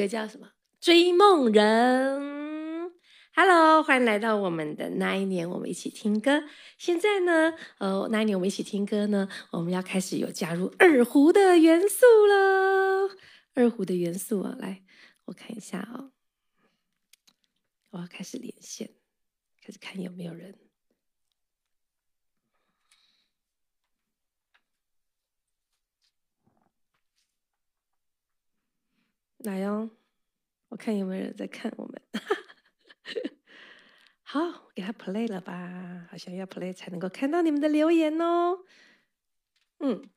歌叫什么？《追梦人》。Hello，欢迎来到我们的那一年，我们一起听歌。现在呢，呃，那一年我们一起听歌呢，我们要开始有加入二胡的元素了。二胡的元素啊，来，我看一下啊、我要开始连线，开始看有没有人。来哦，我看有没有人在看我们。好，给他 play 了吧？好像要 play 才能够看到你们的留言哦。嗯，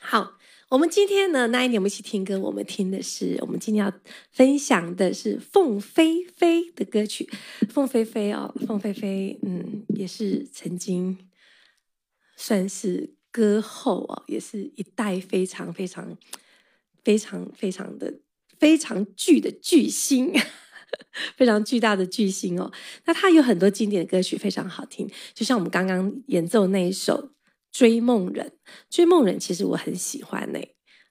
好，我们今天呢，那一年我们一起听歌，我们听的是，我们今天要分享的是凤飞飞的歌曲。凤飞飞哦，凤飞飞，嗯，也是曾经算是歌后哦，也是一代非常非常非常非常的非常巨的巨星。非常巨大的巨星哦，那他有很多经典的歌曲，非常好听。就像我们刚刚演奏那一首《追梦人》，《追梦人》其实我很喜欢呢。《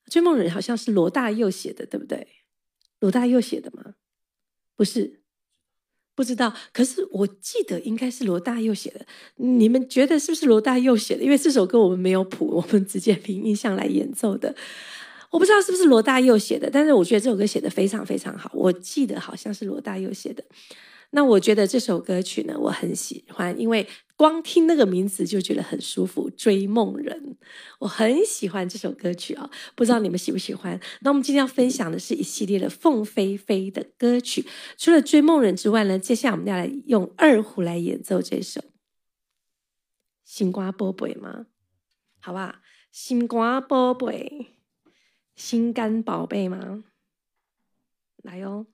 追梦人》好像是罗大佑写的，对不对？罗大佑写的吗？不是，不知道。可是我记得应该是罗大佑写的。你们觉得是不是罗大佑写的？因为这首歌我们没有谱，我们直接凭印象来演奏的。我不知道是不是罗大佑写的，但是我觉得这首歌写的非常非常好。我记得好像是罗大佑写的。那我觉得这首歌曲呢，我很喜欢，因为光听那个名字就觉得很舒服，《追梦人》。我很喜欢这首歌曲啊，不知道你们喜不喜欢？那我们今天要分享的是一系列的凤飞飞的歌曲。除了《追梦人》之外呢，接下来我们要来用二胡来演奏这首《星光宝贝》吗？好吧，《星光宝贝》。心肝宝贝吗？来哟。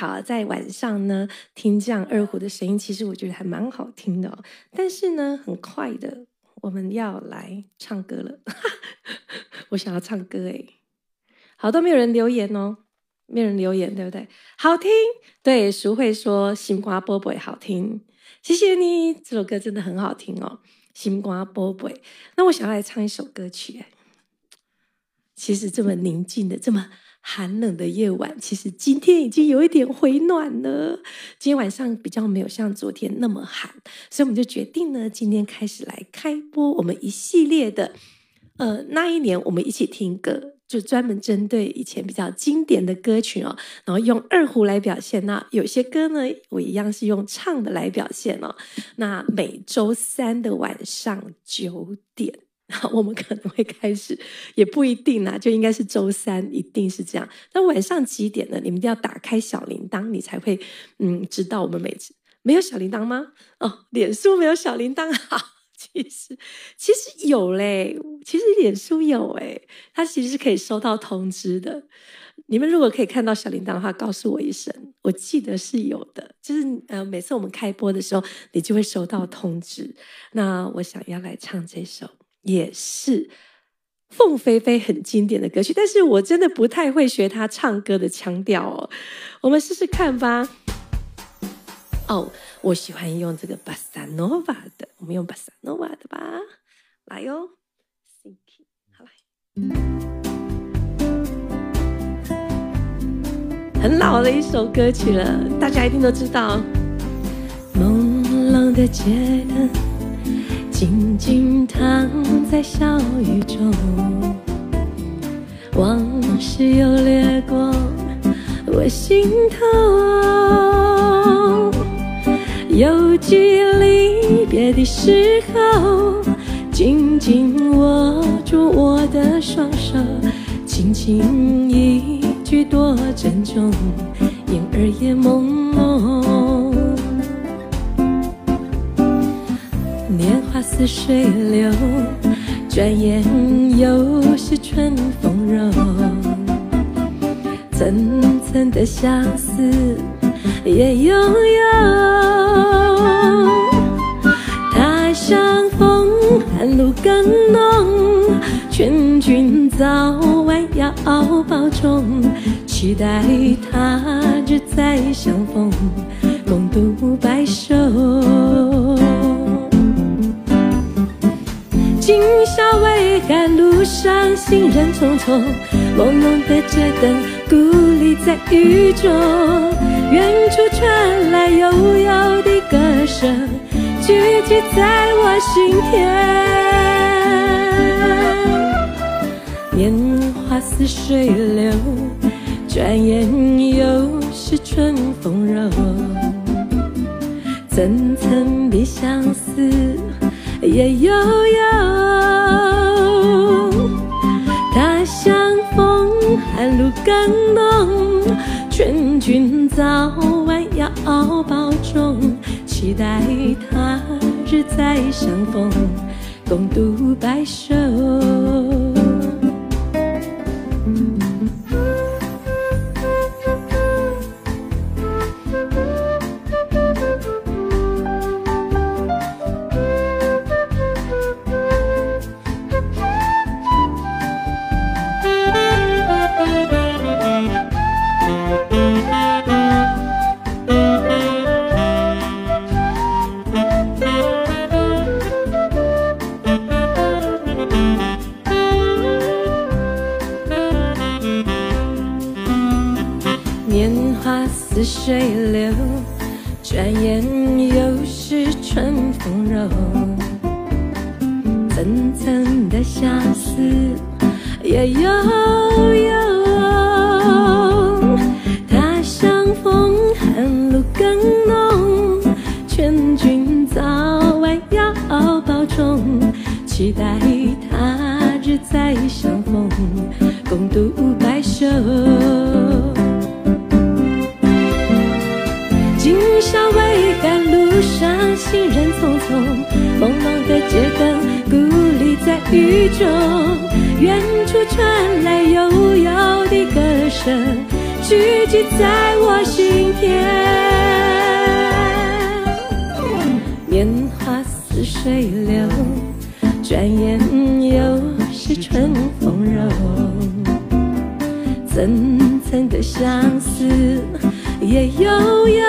好，在晚上呢听这样二胡的声音，其实我觉得还蛮好听的。但是呢，很快的，我们要来唱歌了。我想要唱歌哎，好，都没有人留言哦，没有人留言，对不对？好听，对，淑慧说心瓜宝贝好听，谢谢你，这首歌真的很好听哦，心瓜宝贝。那我想要来唱一首歌曲哎，其实这么宁静的，这么。寒冷的夜晚，其实今天已经有一点回暖了。今天晚上比较没有像昨天那么寒，所以我们就决定呢，今天开始来开播我们一系列的，呃，那一年我们一起听歌，就专门针对以前比较经典的歌曲哦，然后用二胡来表现。那有些歌呢，我一样是用唱的来表现哦。那每周三的晚上九点。我们可能会开始，也不一定啦，就应该是周三，一定是这样。那晚上几点呢？你们一定要打开小铃铛，你才会嗯知道我们每次没有小铃铛吗？哦，脸书没有小铃铛，好，其实其实有嘞，其实脸书有诶，它其实是可以收到通知的。你们如果可以看到小铃铛的话，告诉我一声，我记得是有的。就是呃，每次我们开播的时候，你就会收到通知。那我想要来唱这首。也是凤飞飞很经典的歌曲，但是我真的不太会学她唱歌的腔调哦。我们试试看吧。哦，我喜欢用这个巴萨诺瓦的，我们用巴萨诺瓦的吧。来哟、哦，好来，很老的一首歌曲了，大家一定都知道。朦胧的街灯。静静躺在小雨中，往事又掠过我心头。犹记离别的时候，紧紧握住我的双手，轻轻一句多珍重，眼儿也朦胧。似水流，转眼又是春风柔。层层的相思也悠悠。他乡风寒露更浓，劝君早晚要保重，期待他日再相逢，共度白首。今宵微寒，路上行人匆匆，朦胧的街灯，孤立在雨中。远处传来悠悠的歌声，聚集在我心田。年华似水流，转眼又是春风柔。层层的相思也悠悠。他乡风寒露更浓，劝君早晚要保重，期待他日再相逢，共度白首。从容，层层的相思也悠悠。他乡风寒露更浓，劝君早晚要保重，期待他日再相逢，共度白首。今宵未干，路上行人。朦胧的街灯孤立在雨中远处传来悠悠的歌声句句在我心田年华似水流转眼又是春风柔。层层的相思也悠悠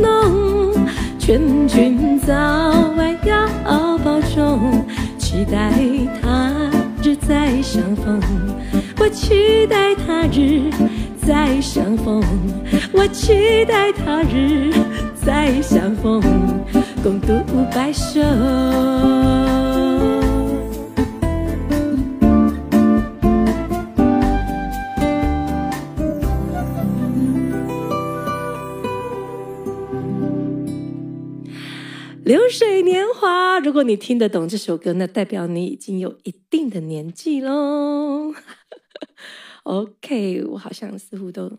浓，劝君早晚要保重。期待他日再相逢，我期待他日再相逢，我期待他日再相逢，共度白首。流水年华，如果你听得懂这首歌，那代表你已经有一定的年纪喽。OK，我好像似乎都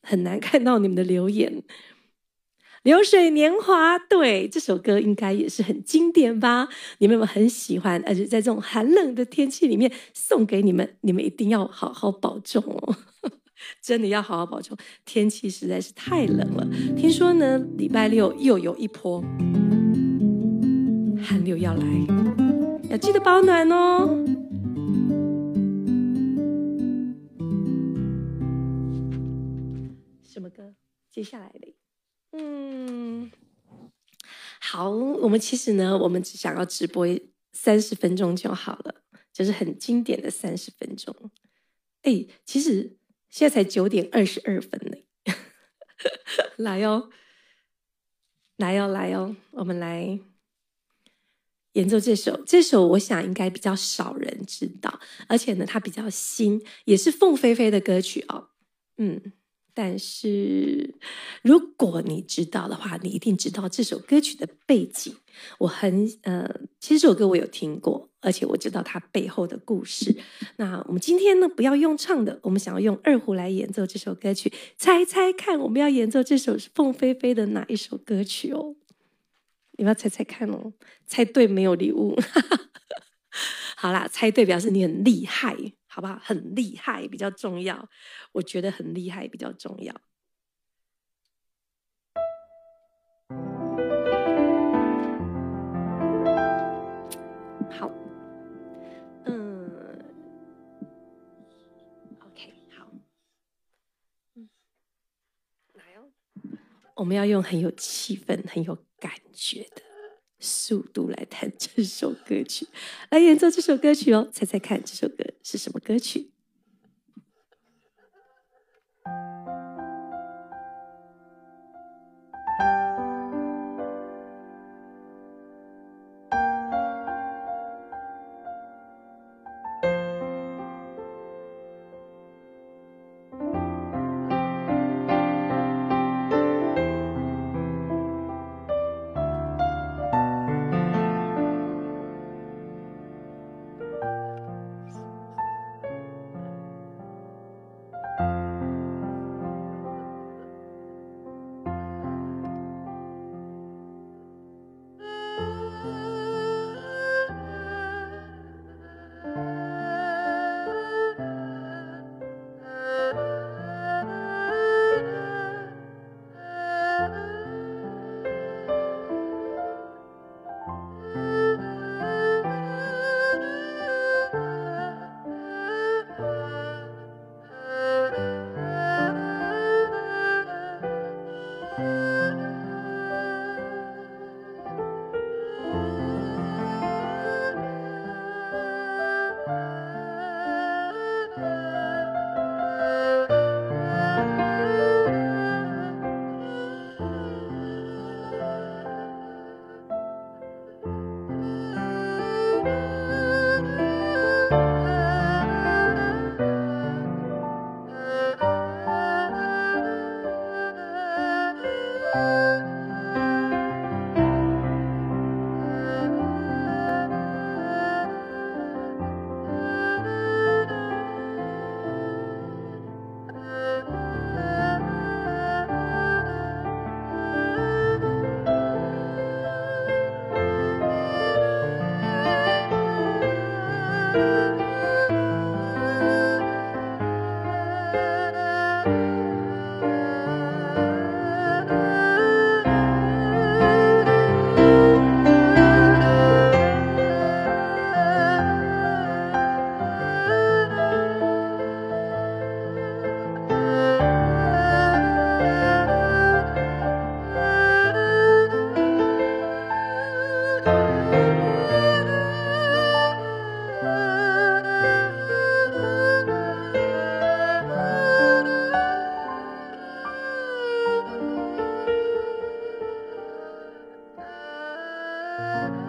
很难看到你们的留言。流水年华，对，这首歌应该也是很经典吧？你们有没有很喜欢？而且在这种寒冷的天气里面送给你们，你们一定要好好保重哦。真的要好好保重，天气实在是太冷了。听说呢，礼拜六又有一波。寒流要来，要记得保暖哦。什么歌？接下来的，嗯，好，我们其实呢，我们只想要直播三十分钟就好了，就是很经典的三十分钟。哎，其实现在才九点二十二分呢，来哦，来哦，来哦，我们来。演奏这首，这首我想应该比较少人知道，而且呢，它比较新，也是凤飞飞的歌曲哦。嗯，但是如果你知道的话，你一定知道这首歌曲的背景。我很呃，其实这首歌我有听过，而且我知道它背后的故事。那我们今天呢，不要用唱的，我们想要用二胡来演奏这首歌曲，猜猜看，我们要演奏这首是凤飞飞的哪一首歌曲哦？你们要猜猜看哦，猜对没有礼物。好啦，猜对表示你很厉害，好不好？很厉害比较重要，我觉得很厉害比较重要。好，嗯，OK，好，嗯，来哦，我们要用很有气氛，很有。感觉的速度来弹这首歌曲，来演奏这首歌曲哦！猜猜看，这首歌是什么歌曲？love.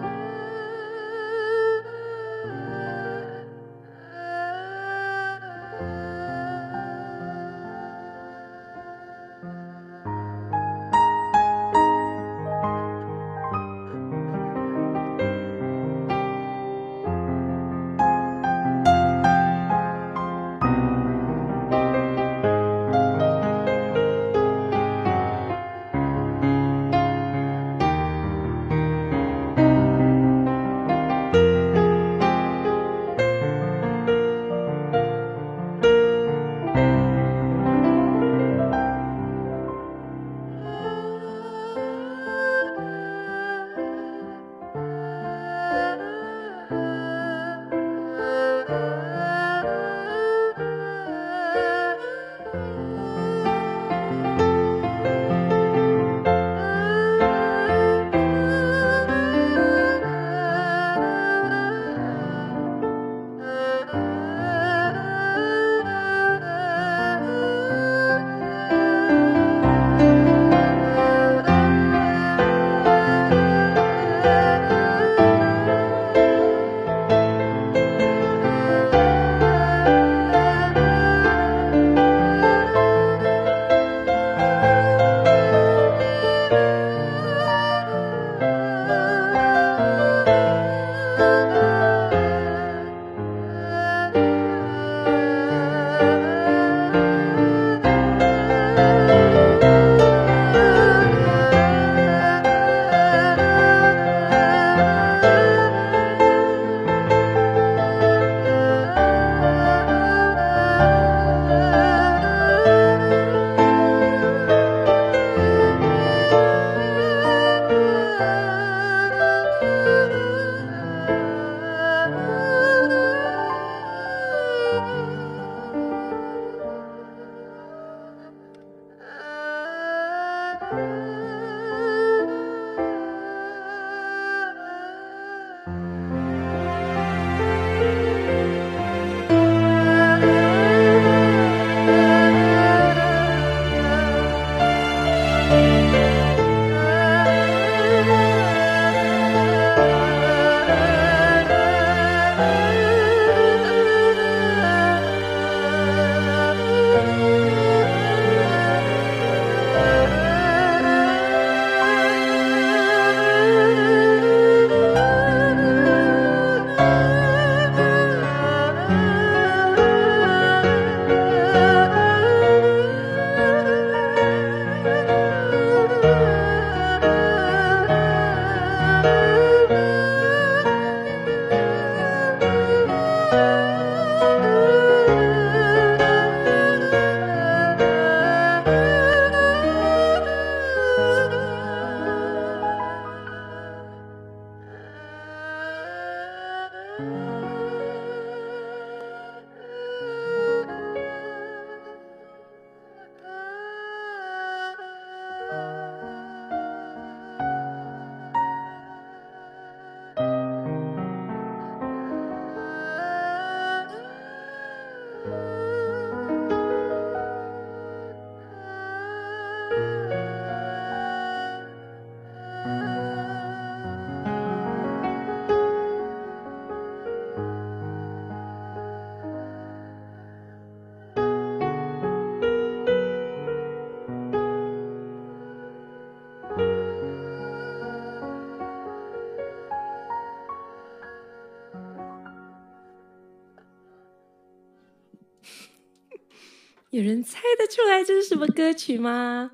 有人猜得出来这是什么歌曲吗？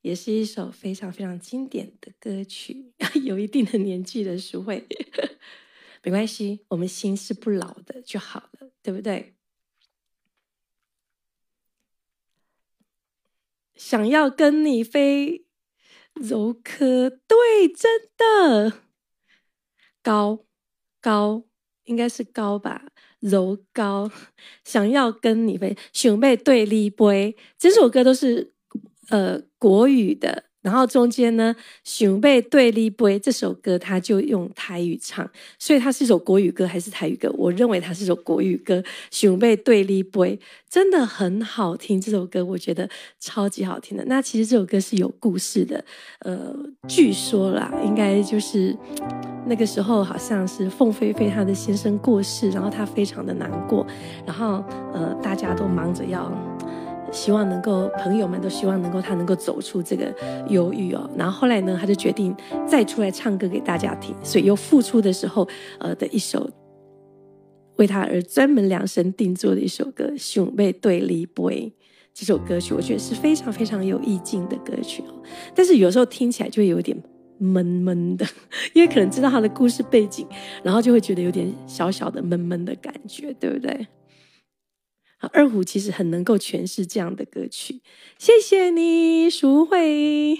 也是一首非常非常经典的歌曲，有一定的年纪的书会，没关系，我们心是不老的就好了，对不对？想要跟你飞，柔科，对，真的高高应该是高吧，柔高，想要跟你飞，熊背对立背，这首歌都是。呃，国语的，然后中间呢，熊背对立背这首歌，他就用台语唱，所以它是一首国语歌还是台语歌？我认为它是一首国语歌，熊背对立背真的很好听，这首歌我觉得超级好听的。那其实这首歌是有故事的，呃，据说啦，应该就是那个时候好像是凤飞飞她的先生过世，然后她非常的难过，然后呃，大家都忙着要。希望能够，朋友们都希望能够她能够走出这个忧郁哦。然后后来呢，她就决定再出来唱歌给大家听，所以又复出的时候，呃的一首为他而专门量身定做的一首歌《想要对你飞》这首歌曲，我觉得是非常非常有意境的歌曲哦。但是有时候听起来就有点闷闷的，因为可能知道他的故事背景，然后就会觉得有点小小的闷闷的感觉，对不对？二胡其实很能够诠释这样的歌曲，谢谢你，淑慧。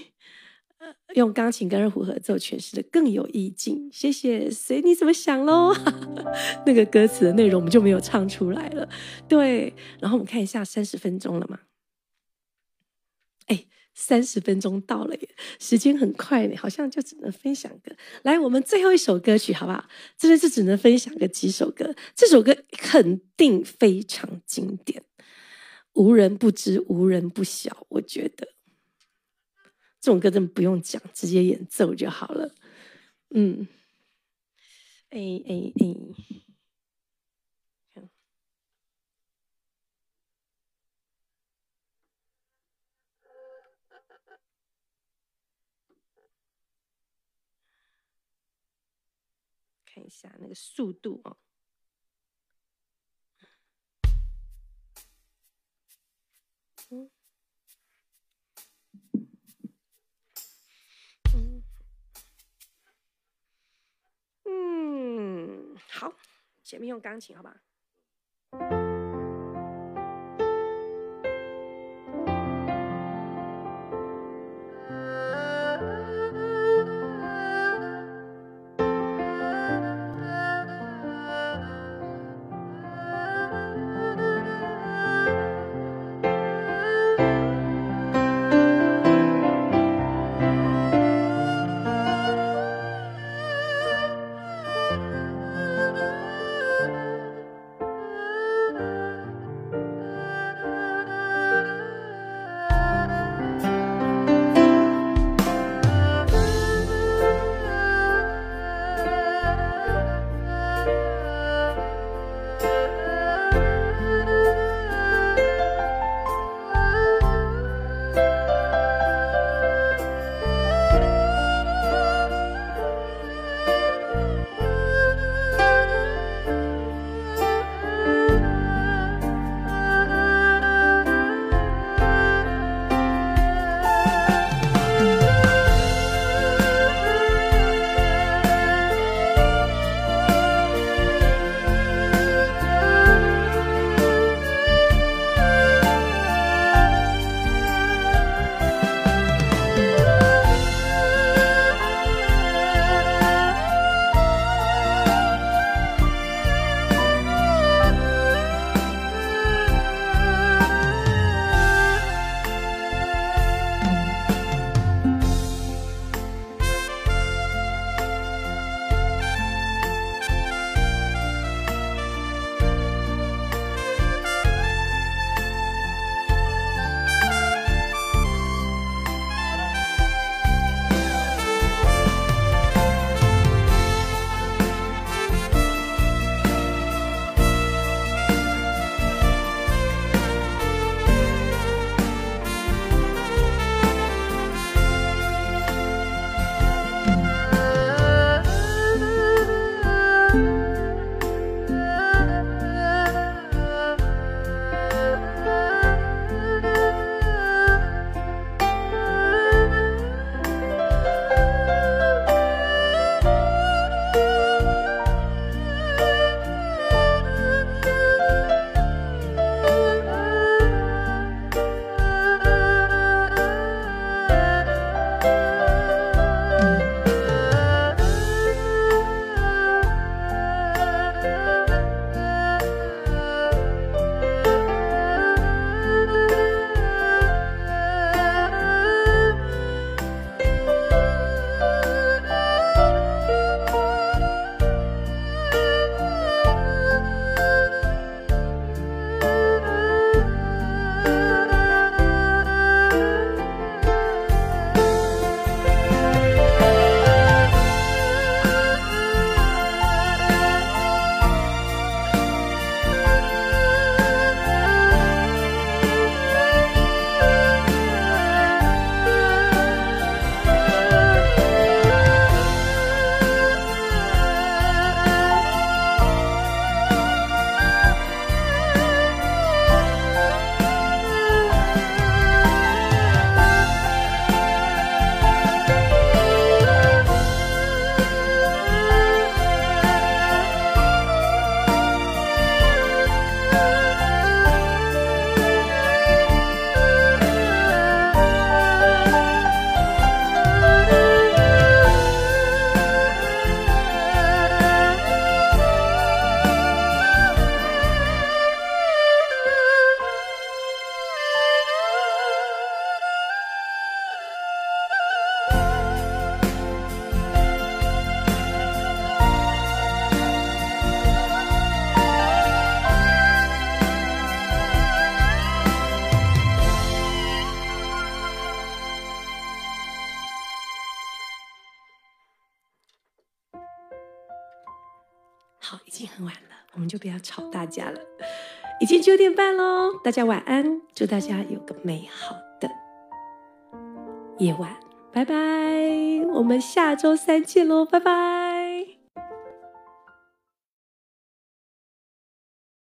用钢琴跟二胡合奏诠释的更有意境，谢谢。随你怎么想喽。那个歌词的内容我们就没有唱出来了。对，然后我们看一下，三十分钟了嘛？三十分钟到了耶，时间很快呢，好像就只能分享个。来，我们最后一首歌曲好不好？真的是只能分享个几首歌，这首歌肯定非常经典，无人不知，无人不晓。我觉得这种歌真的不用讲，直接演奏就好了。嗯，哎哎哎。看一下那个速度哦，嗯。嗯。嗯，好，前面用钢琴，好吧？大家了。已经九点半喽，大家晚安，祝大家有个美好的夜晚，拜拜，我们下周三见喽，拜拜。